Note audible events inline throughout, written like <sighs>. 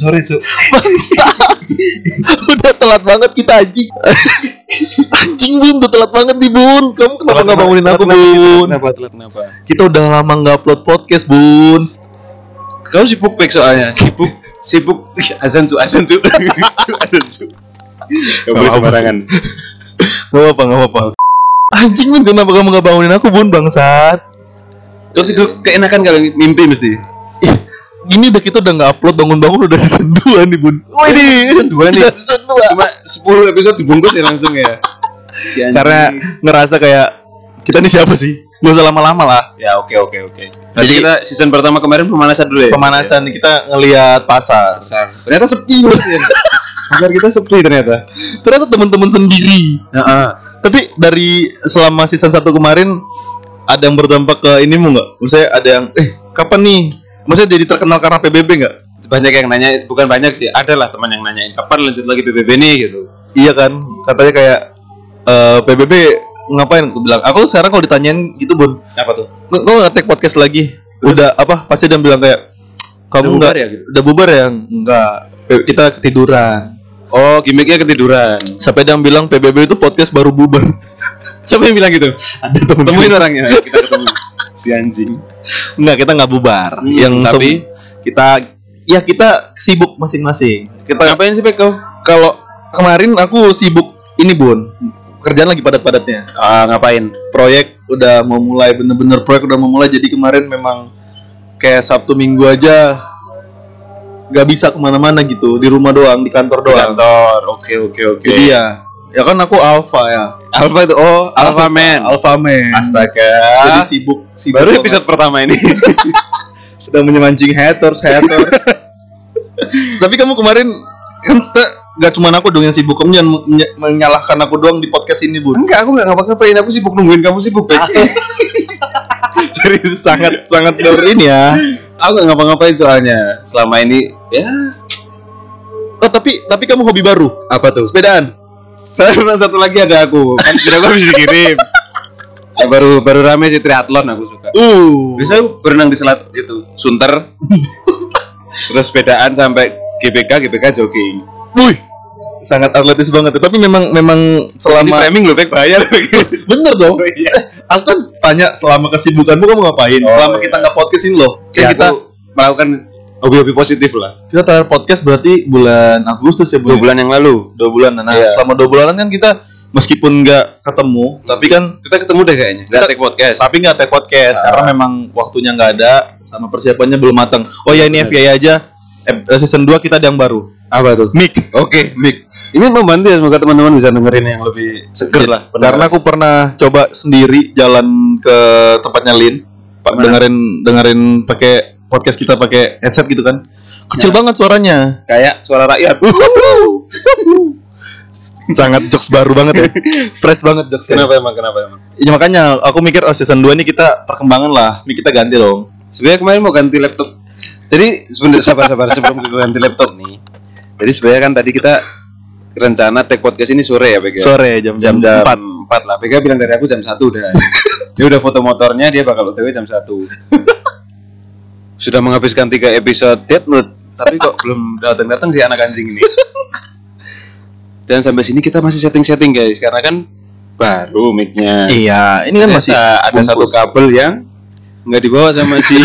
Jam 6 sore, Cuk. Bangsat. <laughs> udah telat banget kita anjing. <laughs> anjing Bun, udah telat banget nih Bun. Kamu kenapa nggak bangunin aku Bun? Kenapa telat kenapa? Kita udah lama nggak upload podcast Bun. Kamu sibuk pek soalnya. Sibuk sibuk azan tuh azan tuh. <laughs> azan tuh. Gak boleh apa-apa. sembarangan. Gak apa gak apa Anjing Bun, kenapa kamu nggak bangunin aku Bun bangsat? Terus itu keenakan kali mimpi mesti. Ini udah kita udah nggak upload bangun-bangun udah season 2 nih Bun. Wih, season dua nih. Udah season 2. Cuma 10 episode dibungkus ya langsung ya. Karena ngerasa kayak kita nih siapa sih? Gak usah lama-lama lah. ya oke oke oke. Jadi Jadi- kita season pertama kemarin pemanasan dulu ya. Pemanasan kita ngelihat pasar. Pasar. Ternyata sepi banget ya. Pasar kita sepi ternyata. Ternyata teman-teman sendiri. Heeh. Tapi dari selama season 1 kemarin ada yang berdampak ke inimu nggak? Maksudnya ada yang eh kapan nih? Maksudnya jadi terkenal karena PBB nggak? banyak yang nanya bukan banyak sih ada lah teman yang nanyain kapan lanjut lagi PBB nih gitu Iya kan? Katanya kayak eh PBB ngapain? Aku bilang, aku sekarang kalau ditanyain gitu bun, apa tuh kok nggak take podcast lagi? Udah apa? Pasti dia bilang kayak kamu nggak bubar ya, gitu? udah bubar ya? Enggak. Kita ketiduran. oh gimmicknya ketiduran Sampai dia bilang PBB itu podcast baru bubar. siapa yang bilang gitu Ada temen temuin orangnya kita ketemu si anjing. Enggak, kita nggak bubar. Hmm, yang tapi? sem- kita ya kita sibuk masing-masing. Kita ngapain sih Peko kalau kemarin aku sibuk ini bun. Kerjaan lagi padat-padatnya. Ah ngapain? Proyek udah mau mulai bener-bener proyek udah mau mulai. Jadi kemarin memang kayak sabtu minggu aja nggak bisa ke mana-mana gitu. Di rumah doang di kantor Di doang. kantor. Oke oke oke. Jadi ya ya kan aku alpha ya Alpha itu oh Alpha Man. Alpha man. Astaga. Jadi sibuk sibuk baru banget. episode pertama ini. <laughs> Sedang menyemancing haters haters. <laughs> Tapi kamu kemarin kan nggak cuma aku dong yang sibuk. Kamu jangan menyalahkan aku doang di podcast ini bun. Enggak aku nggak ngapa-ngapain. Aku sibuk nungguin kamu sibuk Pek <laughs> jadi sangat sangat ber ini ya. Aku nggak ngapa-ngapain soalnya. Selama ini ya. Oh tapi tapi kamu hobi baru? Apa tuh? Sepedaan sama satu lagi ada aku. Kan tidak bisa dikirim. Ya, baru baru rame sih triathlon aku suka. Uh. Aku berenang di selat itu sunter. Terus sepedaan sampai GBK GBK jogging. Wih sangat atletis banget. Tapi memang memang selama framing loh Pek bayar bener dong. Oh, iya. aku kan tanya selama kesibukanmu kamu ngapain? Oh, selama iya. kita nggak podcast ini loh. Kan ya, kita aku melakukan hobi-hobi positif lah. Kita terakhir podcast berarti bulan Agustus ya Bu, dua ya? bulan yang lalu. Dua bulan. Nah Iya. selama dua bulanan kan kita meskipun nggak ketemu tapi kan kita ketemu deh kayaknya. Nggak Kita- take podcast. tapi nggak take podcast Ah. karena memang waktunya nggak ada sama persiapannya belum matang. Oh ya ini Benar. FYI aja. Eh, season 2 kita ada yang baru. Apa tuh? Mic oke. Mik ini membantu ya semoga teman-teman bisa dengerin yang lebih seger lah. Karena aku pernah coba sendiri jalan ke tempatnya Lin. Pak dengerin dengerin pakai podcast kita pakai headset gitu kan. Kecil Ya. banget suaranya. Kayak suara rakyat. <laughs> Sangat jokes baru banget ya. Fresh banget jokes kenapa emang kenapa emang? Ya, makanya aku mikir oh season 2 ini kita perkembangan lah. Ini kita ganti dong. Sebenarnya kemarin mau ganti laptop. Jadi sebenarnya sabar sabar sebelum kita ganti laptop nih. Jadi sebenarnya kan tadi kita rencana take podcast ini sore ya Bega sore jam jam jam 4 4 lah. Bega bilang dari aku jam 1 udah. Dia udah foto motornya dia bakal otw jam 1 <laughs> sudah menghabiskan tiga episode Death Note tapi kok belum datang datang si anak anjing ini <laughs> dan sampai sini kita masih setting setting guys karena kan baru micnya iya ini kan masih ada satu bungkus. kabel yang nggak dibawa sama si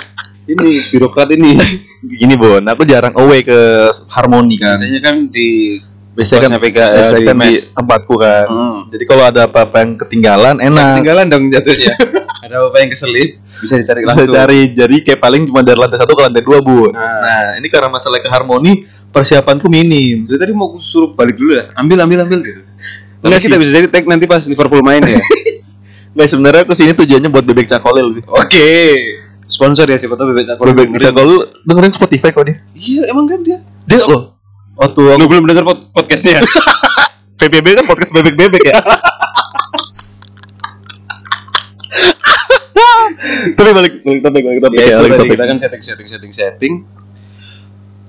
<laughs> ini birokrat ini Gini Bon, aku jarang away ke Harmoni kan. biasanya kan di Biasanya kan, PKL biasanya di kan di tempatku kan. Hmm. Jadi kalau ada apa-apa yang ketinggalan enak. tinggalan dong jatuhnya <laughs> ada apa yang keselip bisa dicari Bisa langsung cari. Jadi kayak paling cuma dari lantai satu ke lantai dua Bun. Nah. Nah, ini karena masalah ke Harmoni persiapanku minim. Jadi tadi mau suruh balik dulu ya ambil ambil ambil gitu Enggak Enggak kita bisa jadi tag nanti pas Liverpool main ya <laughs> Nggak sebenarnya aku sini tujuannya buat bebek cakolil sih. oke sponsor ya siapa tahu bebek cakol Bebek cakolil dengerin Spotify kok dia. iya emang kan dia Dia loh. Waktu aku lu belum dengar pod- podcastnya <laughs> PBB kan podcast bebek-bebek ya. <laughs> Tapi balik balik topik balik topik Iya, ya, balik topik. kita kan setting setting setting setting.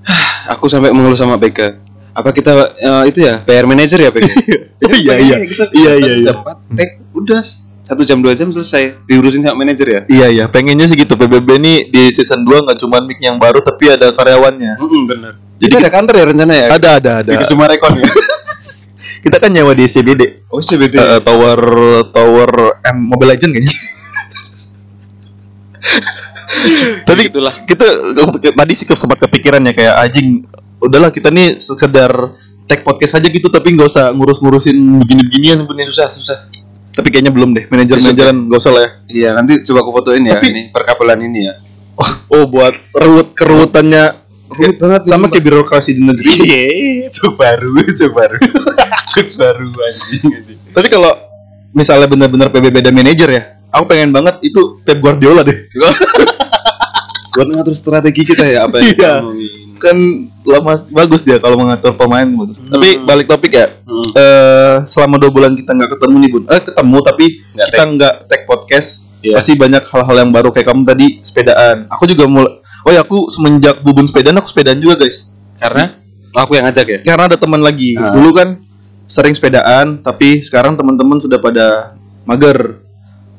<sighs> Aku sampai mengeluh sama Beka. Apa kita eh, itu ya PR manager ya Beka? Oh, <laughs> iya, iya. Kita Iya, iya, iya. Jam 4 tag udah satu jam dua jam selesai diurusin sama manajer ya Iya iya, pengennya sih gitu. PBB ini di season 2 nggak cuma mic yang baru tapi ada karyawannya. Mm bener Jadi jadi ada kantor ya rencana ya Ada ada ada. di Kusuma Rekon ya <laughs> Kita kan nyewa di CBD. oh CBD Eh, tower Tower M Mobile Legend kayaknya. <laughs> Tapi itulah kita tadi sih sempat kepikiran ya kayak anjing udahlah kita nih sekedar tag podcast aja gitu tapi nggak usah ngurus-ngurusin begini-beginian sebenarnya. Susah susah. Tapi kayaknya belum deh manajer-manajeran nggak usah lah ya. Iya nanti coba aku fotoin ya Tapi- ini perkabelan ini ya. Oh, oh buat ruwet keruwetannya Rumit banget, sama kayak birokrasi di negeri. Iya cuk baru cuk baru. <laughs> Cuk baru anjing. tapi kalau misalnya benar-benar PBB dan manajer ya aku pengen banget itu Pep Guardiola deh. <laughs> Buat ngatur strategi kita ya apa yang kita Iya. kan lama bagus dia kalau mengatur pemain bagus. Tapi Hmm. balik topik ya. Hmm. eh selama dua bulan kita nggak ketemu nih bun. Eh ketemu tapi Nggak kita nggak tag podcast. Iya. pasti banyak hal-hal yang baru kayak kamu tadi sepedaan. Aku juga mulai oh ya aku semenjak bubun sepedaan aku sepedaan juga guys. Karena? Aku yang ngajak ya? Karena ada teman lagi. Ah. dulu kan sering sepedaan tapi sekarang teman-teman sudah pada mager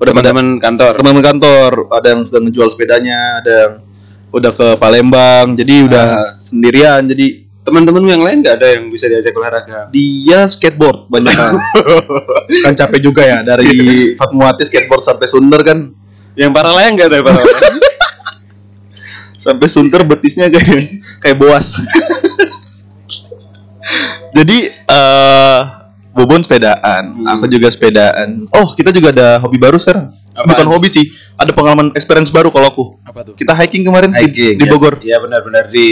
udah pada teman-teman kantor? teman-teman kantor ada yang sudah ngejual sepedanya ada yang udah ke Palembang jadi udah Ah. sendirian jadi teman-teman yang lain nggak ada yang bisa diajak olahraga? Dia skateboard banyak. Kan <laughs> kan capek juga ya dari Fatmawati skateboard sampai Sunter kan. Yang para layang nggak ada para layang? <laughs> Sampai Sunter betisnya kayak kayak boas. <laughs> Jadi eh Bobon sepedaan, Hmm. aku juga sepedaan. Oh, kita juga ada hobi baru sekarang. Apaan? Bukan hobi sih, ada pengalaman experience baru kalau aku. apa tuh Kita hiking kemarin di- hiking di, ya. Bogor, iya benar-benar di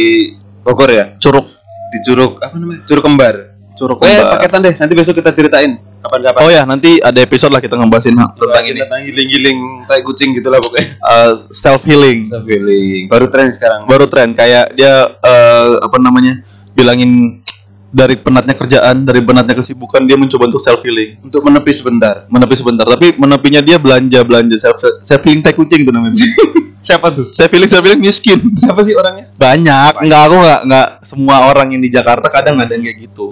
Bogor ya Curug, di Curug apa namanya Curug Kembar Curug eh Kembar. paketan deh nanti besok kita ceritain kapan-kapan Oh ya, nanti ada episode lah kita ngebahasin hal- tentang ini. tentang giling-giling tai kucing gitu lah pokoknya <laughs> self healing. feeling baru tren sekarang Baru tren kayak dia eh, apa namanya? bilangin dari penatnya kerjaan, dari penatnya kesibukan dia mencoba untuk self healing. untuk menepi sebentar Menepi sebentar, tapi menepinya dia belanja-belanja self self healing tai kucing tuh namanya. <laughs> siapa tuh self healing self healing miskin. siapa sih orangnya Banyak, enggak aku enggak enggak semua orang yang di Jakarta kadang ada yang kayak gitu.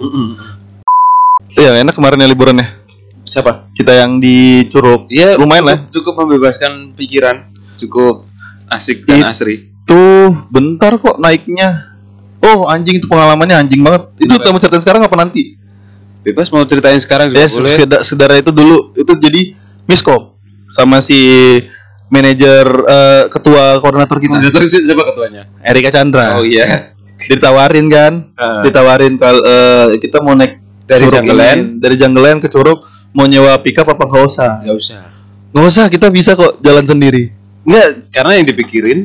Iya, enak kemarin ya liburan ya. siapa Kita yang di Curug. Iya Lumayan lah. cukup, cukup membebaskan pikiran cukup asik dan It- asri Tuh, bentar kok naiknya. Oh, anjing itu pengalamannya anjing banget. Itu Kenapa? kamu ceritain sekarang apa nanti? bebas mau ceritain sekarang juga Ya, boleh sedara, sedara itu dulu itu jadi miskom sama si manajer eh, ketua koordinator kita Terus siapa ketuanya Erika Chandra. oh iya <laughs> Ditawarin kan? Ah. Ditawarin kalau eh, kita mau naik Dari ini, dari Janggelen ke Curug mau nyewa pickup apa nggak usah? nggak usah Nggak usah, kita bisa kok jalan sendiri. Enggak, karena yang dipikirin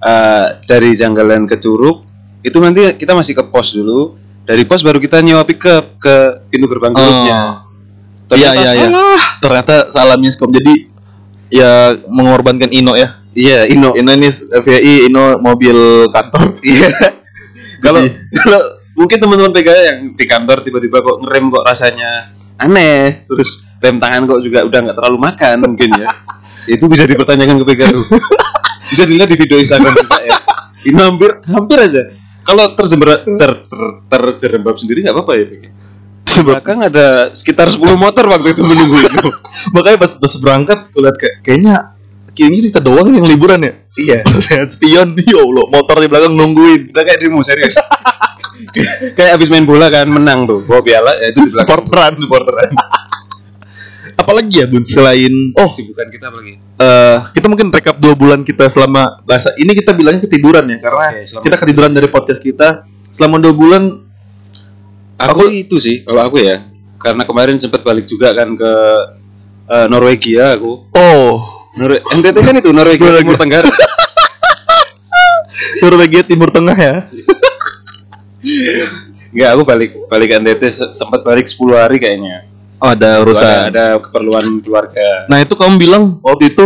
eh, dari Janggalan ke Curug itu nanti kita masih ke pos dulu. Dari pos baru kita nyewa pickup ke pintu gerbang. Oh. Iya Ternyata iya iya. salah. Ternyata salah miskom. Jadi ya mengorbankan Ino ya. Iya, Ino. Ino ini FYI Ino mobil kantor. Iya. <laughs> Kalau kalau mungkin teman-teman PKL yang di kantor tiba-tiba kok ngerem kok rasanya aneh, terus rem tangan kok juga udah nggak terlalu makan mungkin ya. <laughs> itu bisa dipertanyakan ke PKL. <laughs> bisa dilihat di video Instagram juga ya. Ini hampir hampir aja. Kalau terjembab ter, ter, terjerembab sendiri nggak apa-apa ya. Di belakang ada sekitar 10 motor waktu itu menunggu itu. <laughs> Makanya pas, pas berangkat gue liat kayak kayaknya kayaknya kita doang yang liburan ya. Iya. Lihat spion, <laughs> ya Allah, motor di belakang nungguin. Udah kayak dirimu serius. <laughs> kayak abis main bola kan menang tuh, bawa piala ya itu di belakang. Supporteran, supporteran. Apalagi ya Bun selain oh Sibukan kita apalagi. eh kita mungkin rekap dua bulan kita selama bahasa ini kita bilangnya ketiduran ya karena selama- kita ketiduran dari podcast kita selama dua bulan Aku, itu sih kalau aku ya. Karena kemarin sempat balik juga kan ke eh, Norwegia aku. oh Nor NTT kan itu Norwegia Norwegia. Timur Tenggara. <laughs> Norwegia Timur Tengah ya Enggak, aku balik balik NTT se- sempat balik 10 hari kayaknya. Oh, ada Ada, urusan ada keperluan keluarga. nah itu kamu bilang waktu itu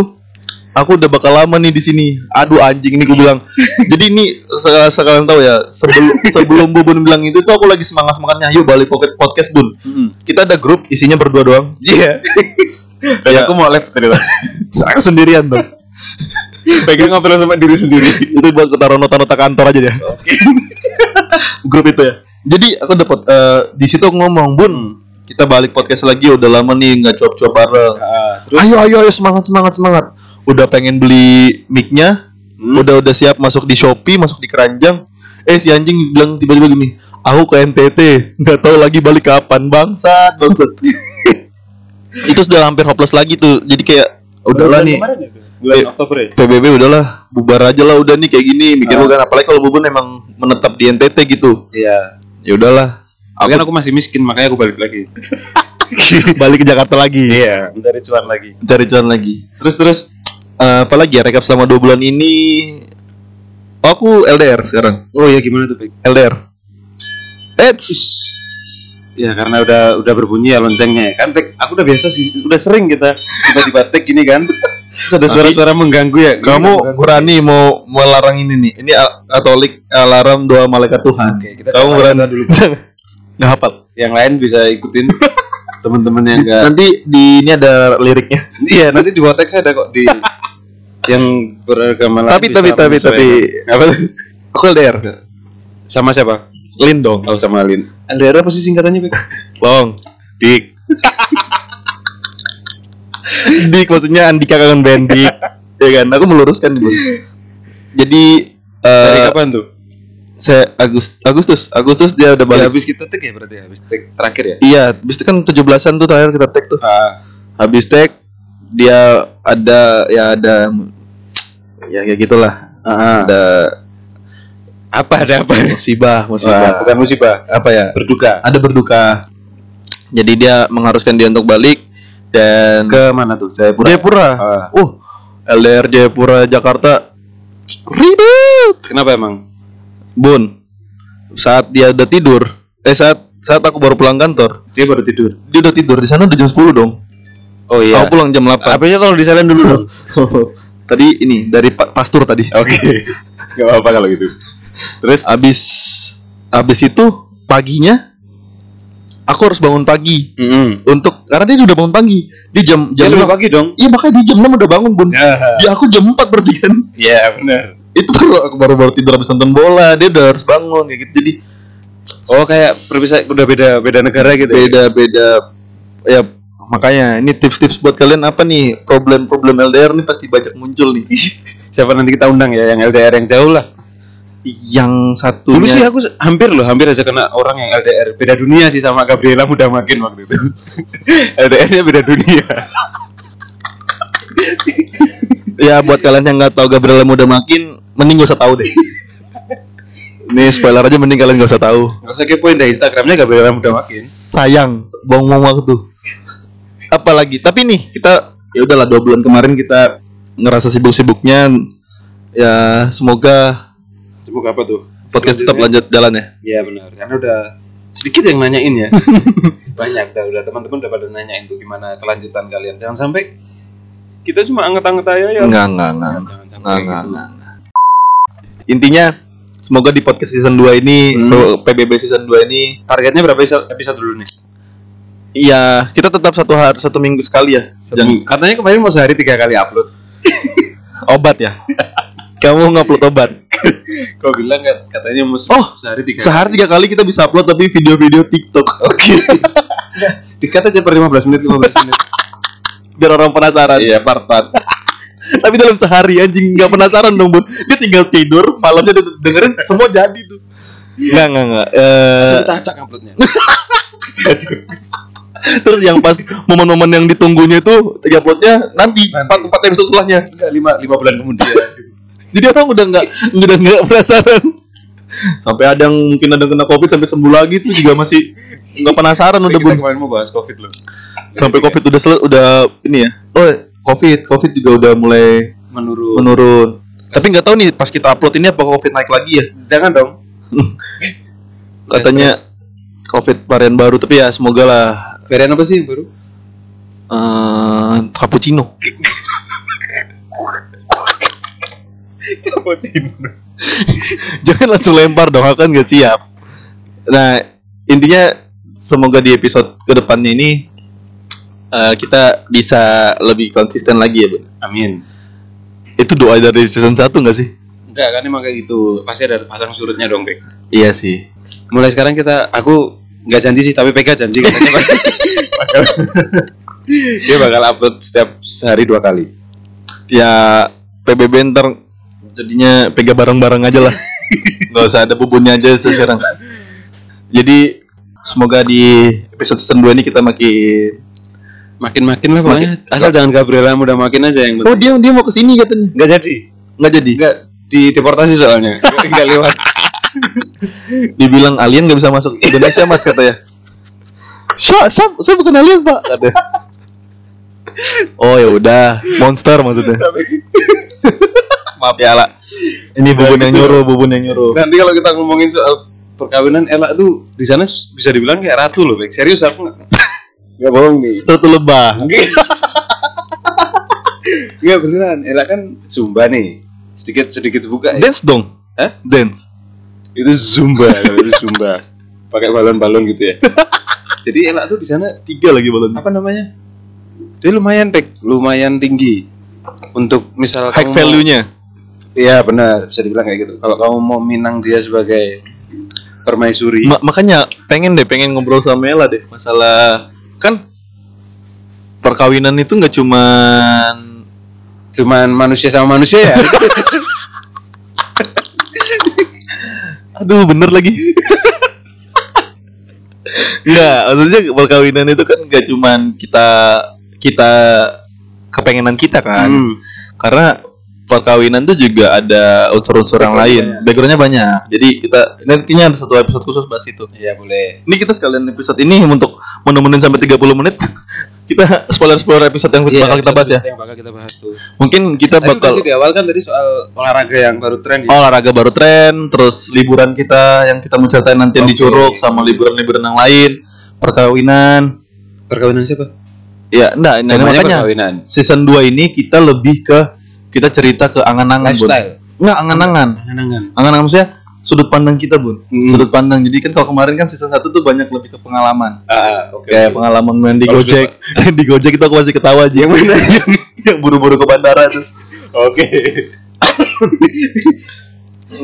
aku udah bakal lama nih di sini aduh anjing ini gue bilang jadi ini sekalian, tahu ya sebelum <laughs> sebelum Bubun bilang itu tuh aku lagi semangat semangatnya yuk balik pocket podcast Bun kita ada grup isinya berdua doang Iya. <laughs> Dan Ya. aku mau live ternyata. <laughs> aku sendirian dong Pegang ngobrol sama diri sendiri. itu buat taruh nota-nota kantor aja deh Oke. grup itu ya jadi aku dapat eh, di situ ngomong bun Hmm. Kita balik podcast lagi udah lama nih nggak cuap-cuap bareng. Terus Ayo ayo ayo semangat semangat semangat. Udah pengen beli mic-nya, Hmm. udah udah siap masuk di Shopee, masuk di keranjang. Eh si anjing bilang tiba-tiba gini, aku ke NTT, nggak tahu lagi balik kapan bangsat bangsat. <laughs> itu sudah hampir hopeless lagi tuh. Jadi kayak udahlah nih ya, bulan Oktober ya PBB udahlah bubar aja lah udah nih kayak gini mikir gua kan apalagi kalau Bubun emang menetap di NTT gitu iya ya udahlah Tapi kan aku aku masih miskin makanya aku balik lagi. <laughs> Balik ke Jakarta lagi. Iya mencari cuan lagi. Cari cuan lagi. Terus terus? Eh, apalagi ya rekap selama dua bulan ini? Oh, aku LDR sekarang. Oh ya gimana tuh Pik? LDR Eits. Ya karena udah udah berbunyi ya loncengnya ya. kan Pik, aku udah biasa sih udah sering kita tiba-tiba tek gini kan. Terus ada suara-suara mengganggu ya. kamu berani mau melarang ini nih. Ini katolik alarm doa malaikat Tuhan. Oke, kita kamu berani. dulu. <laughs> Nggak hafal? Yang lain bisa ikutin. <laughs> Teman-teman yang enggak nanti di ini ada liriknya. <laughs> Iya nanti di bawah teksnya ada kok di yang beragama lain Tapi, tapi, tapi, tapi- apa aku LDR sama siapa? Lin dong. Oh sama Lin. LDR apa sih singkatannya Pik? <laughs> Long. Dik Dik maksudnya Andika kangen Bendik. Ya kan? Aku meluruskan Bun. jadi dari eh kapan tuh saya Agustus Agustus Agustus dia udah ya, balik. habis kita tek ya berarti ya habis tek terakhir ya? Iya habis itu kan 17-an tuh terakhir kita tag tuh. Ah. Habis tag dia ada ya ada ya kayak gitulah. Ah, ada apa ada apa? musibah Wah, musibah bukan musibah. Apa ya? Berduka. Ada berduka. Jadi dia mengharuskan dia untuk balik dan ke mana tuh? Jayapura? Jayapura. Ah. uh LDR Jayapura Jakarta. Ribet kenapa emang Bun, saat dia udah tidur, eh saat saat aku baru pulang kantor, dia baru tidur dia udah tidur di sana udah jam 10 dong. oh Aku pulang jam 8. HP-nya tolong disalin dulu dong <laughs> tadi ini dari pa- pastur tadi. oke nggak apa-apa kalau gitu terus Abis abis itu paginya aku harus bangun pagi mm untuk karena dia udah bangun pagi. Dia jam dia jam lebih 6. pagi dong Iya makanya dia jam 6 udah bangun, Bun. ya Ya aku jam 4 berarti kan. ya benar Itu baru aku baru baru tidur habis nonton bola, dia udah harus bangun kayak gitu. Jadi oh kayak perpisah udah beda beda negara gitu ya? beda-beda ya makanya ini tips-tips buat kalian apa nih? Problem-problem LDR nih pasti banyak muncul nih. Siapa nanti kita undang ya? Yang LDR yang jauh lah. Yang satunya dulu sih aku hampir loh hampir aja kena orang yang LDR beda dunia sih sama Gabriela mudah makin waktu itu. <laughs> LDR-nya beda dunia. Ya buat kalian yang nggak tahu Gabriela muda makin mending gak usah tahu deh. Ini spoiler aja mending kalian gak usah tahu. Nggak usah kepoin deh Instagramnya Gabriela mudah makin sayang buang-buang waktu. Apalagi tapi nih kita ya udahlah dua bulan kemarin kita ngerasa sibuk-sibuknya. Ya semoga semoga apa tuh? podcast tetap lanjut jalan ya. Iya benar, karena udah sedikit yang nanyain ya. <laughs> Banyak dah udah teman-teman udah pada nanyain tuh gimana kelanjutan kalian. Jangan sampai kita cuma anget-anget aja ya. enggak enggak enggak Jangan sampai Nggak, kayak nggak, gitu. nggak, nggak. Intinya semoga di podcast season 2 ini Hmm. PBB season 2 ini Targetnya berapa episode, episode dulu nih? iya kita tetap satu hari satu minggu sekali ya. Satu Jangan. Katanya kemarin mau sehari tiga kali upload. <laughs> obat ya. Kamu ngupload obat. <laughs> Kau bilang kan katanya mau se- Oh, sehari tiga. Sehari tiga kali kita bisa upload tapi video-video TikTok. Oke. <laughs> Dikat aja per 15 menit 15 menit. Biar orang penasaran. iya part part. Tapi dalam sehari anjing nggak penasaran dong, Bun. Dia tinggal tidur, malamnya dia dengerin semua jadi tuh. Enggak, enggak, enggak. Eh, Kita acak uploadnya. <laughs> terus yang pas momen-momen yang ditunggunya itu tiga uploadnya nanti empat empat episode setelahnya. Enggak lima lima bulan kemudian. <laughs> Jadi orang udah nggak udah nggak penasaran. Sampai ada yang mungkin ada yang kena covid sampai sembuh lagi tuh juga masih nggak penasaran udah bun. kemarin mau bahas covid loh. Sampai covid udah sel udah ini ya. Oh covid covid juga udah mulai Menurut. menurun. Tapi nggak tahu nih pas kita upload ini apa covid naik lagi ya? Jangan dong. <laughs> Katanya covid varian baru tapi ya semoga lah Varian apa sih yang baru? eh cappuccino. Cappuccino. <laughs> Jangan langsung lempar dong, aku kan nggak siap. Nah, intinya semoga di episode ke depannya ini eh, kita bisa lebih konsisten lagi ya, Bun. Amin. Itu doa dari season 1 nggak sih? Enggak kan emang kayak gitu. Pasti ada pasang surutnya dong, Bek. Iya sih. Mulai sekarang kita aku nggak janji sih tapi PK janji katanya <laughs> bakal, bakal dia bakal upload setiap sehari dua kali Ya PBB ntar jadinya pega bareng-bareng aja lah. <laughs> Nggak usah ada bubunnya aja sekarang. Jadi semoga di episode season 2 ini kita makin makin-makin lah pokoknya asal jangan Gabriela mudah makin aja yang Oh penting dia dia mau ke sini katanya. nggak jadi Nggak jadi. nggak di deportasi soalnya <laughs> nggak lewat Dibilang alien nggak bisa masuk Indonesia mas katanya. Saya, saya, saya bukan alien pak katanya. Oh ya udah monster maksudnya. <laughs> Maaf ya lah. Ini bubun yang nyuruh, bubun yang nyuruh. nanti kalau kita ngomongin soal perkawinan Ella tuh di sana bisa dibilang kayak ratu loh Bek. serius aku nggak bohong nih Ratu lebah. Enggak beneran, Ella kan Zumba nih. Sedikit sedikit buka ya. Dance dong. Hah? Dance. Itu Zumba, <laughs> itu Zumba. Pakai balon-balon gitu ya. Jadi Ella tuh di sana Tiga lagi balon. apa namanya? Dia lumayan pek, lumayan tinggi. Untuk misal High value-nya. Iya benar, bisa dibilang kayak gitu. Kalau kamu mau minang dia sebagai permaisuri, Ma- makanya pengen deh pengen ngobrol sama Ella deh masalah kan perkawinan itu nggak cuman cuman manusia sama manusia ya. <laughs> aduh bener lagi <laughs> Enggak, maksudnya perkawinan itu kan nggak cuman kita kita kepengenan kita kan Hmm. karena perkawinan itu juga ada unsur-unsur yang lain backgroundnya banyak jadi kita nantinya ada satu episode khusus bahas itu Iya boleh. ini kita sekalian episode ini untuk menemenin sampai 30 menit <laughs> kita spoiler spoiler episode yang bakal kita bahas ya Yang bakal kita bahas tuh. mungkin kita Tadi bakal di awal kan tadi soal olahraga yang baru tren ya. olahraga baru tren terus liburan kita yang kita mau ceritain nanti yang di. Curug sama liburan-liburan yang lain perkawinan Perkawinan siapa? ya enggak ini makanya perkawinan. season 2 ini kita lebih ke kita cerita ke angan-angan bun enggak angan-angan Angan-angan. angan-angan maksudnya sudut pandang kita bun Hmm. sudut pandang jadi kan kalau kemarin kan season 1 tuh banyak lebih ke pengalaman Ah, oke. kayak pengalaman main di Gojek <laughs> di Gojek itu aku masih ketawa aja Yang mana? yang, buru-buru ke bandara tuh Oke. <laughs>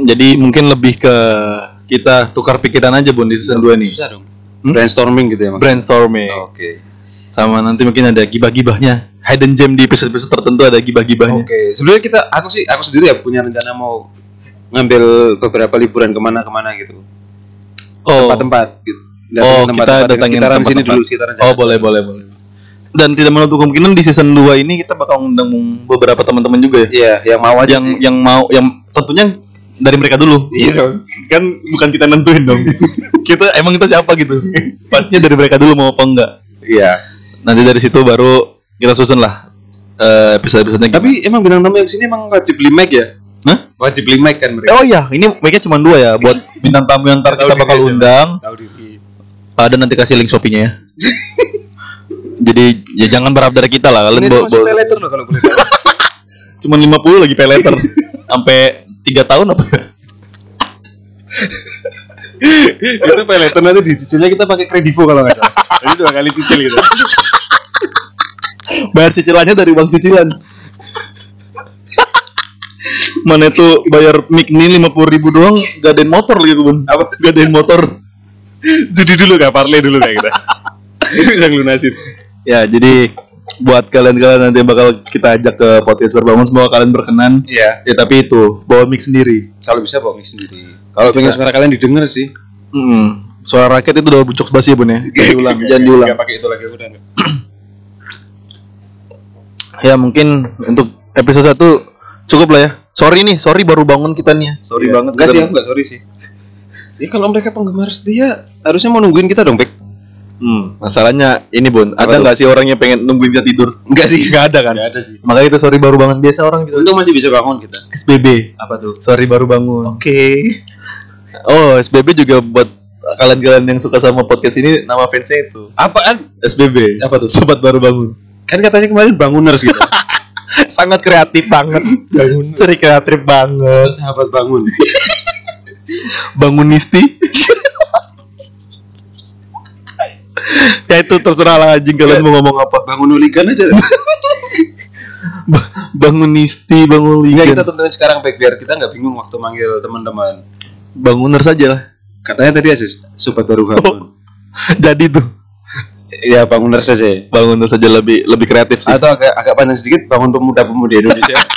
jadi mungkin lebih ke kita tukar pikiran aja bun di season 2 nih Susah dong. Hmm? Brainstorming gitu ya, Mas. brainstorming Oke. Sama nanti mungkin ada gibah-gibahnya hidden gem di episode-episode tertentu ada gibah-gibahnya Oke. Sebenarnya kita aku sih aku sendiri ya punya rencana mau ngambil beberapa liburan ke mana-kemana gitu. oh Tempat-tempat gitu. Oh, Datangin kita datangin sekitaran sini dulu sekitaran oh boleh boleh boleh dan tidak menutup kemungkinan di season 2 ini kita bakal undang beberapa teman-teman juga ya Iya, yang mau aja yang sih. yang mau yang tentunya dari mereka dulu Iya dong. <laughs> kan bukan kita nentuin dong <laughs> kita emang kita siapa gitu pastinya dari mereka dulu mau apa enggak Iya. Nanti dari situ baru kita susun lah eh, episode-episodenya. Tapi emang bintang tamu yang sini emang wajib beli mic ya? Hah? Wajib beli mic kan mereka. oh iya ini mic-nya cuma dua ya buat <laughs> bintang tamu yang ntar kita bakal undang Tahu diri. ada nanti kasih link shopee-nya ya <laughs> jadi ya jangan berharap dari kita lah kalian Ini bo- masih bo- letter loh kalau boleh tahu. <laughs> cuma 50 lagi pay letter sampai 3 tahun apa itu letter nanti dicicilnya kita pakai kredivo kalau nggak salah. Jadi dua kali cicil gitu. bayar cicilannya dari uang cicilan mana itu bayar mic ini 50 ribu doang gadein motor gitu bun Apa? gadein motor Judi dulu gak parley dulu kayak kita. Bisa ngelunasin. ya jadi buat kalian-kalian nanti bakal kita ajak ke podcast berbangun semoga kalian berkenan Iya. ya tapi itu bawa mic sendiri Kalau bisa bawa mic sendiri. Kalau pengen suara kalian didengar sih. Hmm. suara raket itu udah bucok basi ya bun ya <laughs> diulang jangan diulang Gak pakai itu lagi udah. <clears throat> ya mungkin untuk episode 1 cukup lah ya sorry nih sorry baru bangun kita nih ya sorry Iya. banget Enggak sih, aku enggak sorry sih. Ya kalau mereka penggemar setia harusnya mau nungguin kita dong, Bek. Hmm, masalahnya ini Bun, Apa ada nggak sih orang yang pengen nungguin kita tidur? Enggak sih. Nggak ada kan? Enggak ada sih. Makanya itu sorry baru bangun biasa orang gitu. Untung masih bisa bangun kita. SBB. Apa tuh? Sorry baru bangun. Oke. Oh, SBB juga buat kalian-kalian yang suka sama podcast ini nama fansnya itu Apaan? SBB. Apa tuh? Sobat baru bangun. Kan katanya kemarin banguners gitu. <laughs> Sangat kreatif banget. bangun. Seri kreatif banget. Sahabat bangun. <laughs> Bangunisti. Ya itu terserah lah anjing kalian mau ngomong apa. Bangun hooligan aja. <laughs> Ba- Bangunisti, bangun liga. kita tentuin sekarang Bek biar kita nggak bingung waktu manggil teman-teman. Banguner saja lah. Katanya tadi aja sobat baru bangun. <laughs> Jadi tuh Ya bangun saja. bangun saja lebih lebih kreatif sih. Atau agak agak panjang sedikit bangun pemuda-pemudi Indonesia. <laughs>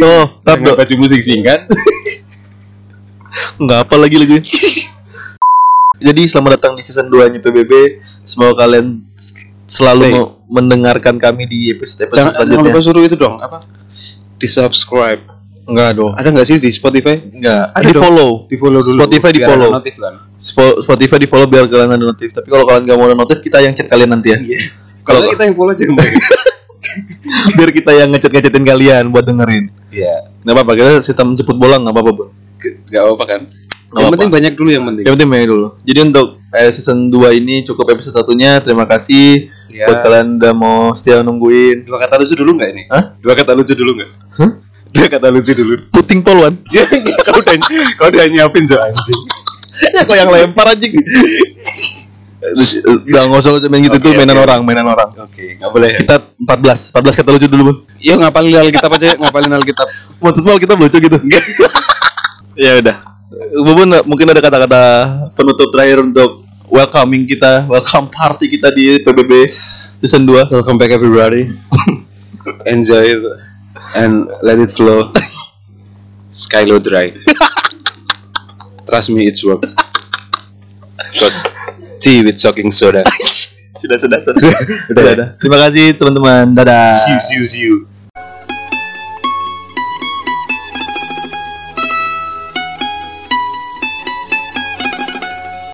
Oh, Dengan baju musik singkat. nggak apa lagi lagi. Jadi selamat datang di season 2 nya PBB. Semoga kalian selalu Hey. mau mendengarkan kami di episode-episode Jangan, jangan selanjutnya. lupa suruh itu dong apa? Di subscribe. Enggak dong. Ada nggak sih di Spotify? Enggak. Ada di dong. follow. Di follow dulu. Spotify di biar follow. Notif kan. Spo- Spotify di follow biar kalian ada notif. Tapi kalau kalian nggak mau ada notif, kita yang chat kalian nanti ya. <laughs> Kalau Kalau kita yang follow aja <laughs> biar kita yang ngechat ngechatin kalian buat dengerin. Iya. Nggak apa-apa, kita sistem jemput bola nggak apa-apa, Bun. Gak apa-apa kan. Yang apa-apa. penting banyak dulu yang penting. Yang penting main dulu. Jadi untuk eh, season 2 ini cukup episode satunya. Terima kasih Ya. buat kalian udah mau setia nungguin. Dua kata lucu dulu nggak ini? Hah? Dua kata lucu dulu nggak? Hah? Dua kata lucu dulu. Puting poluan. <laughs> kau udah kau udah nyiapin so anjing. ya kok yang lempar anjing. Udah nggak usah main gitu Oke, tuh mainan oke. orang, mainan orang. Oke, nggak boleh. Kita 14, 14 kata lucu dulu, Bun. Yo ngapalin Alkitab aja, ngapalin Alkitab. Maksudnya kita lucu gitu. <laughs> ya udah. Bubun mungkin ada kata-kata penutup terakhir untuk welcoming kita, welcome party kita di PBB season 2. Welcome back everybody. <laughs> Enjoy it and let it flow. Skylo dry. <laughs> Trust me, it's work. Cause tea with soaking soda. <laughs> Sudah, sudah, sudah. Udah, udah. Terima kasih teman-teman. Dadah. see you, see you, see you.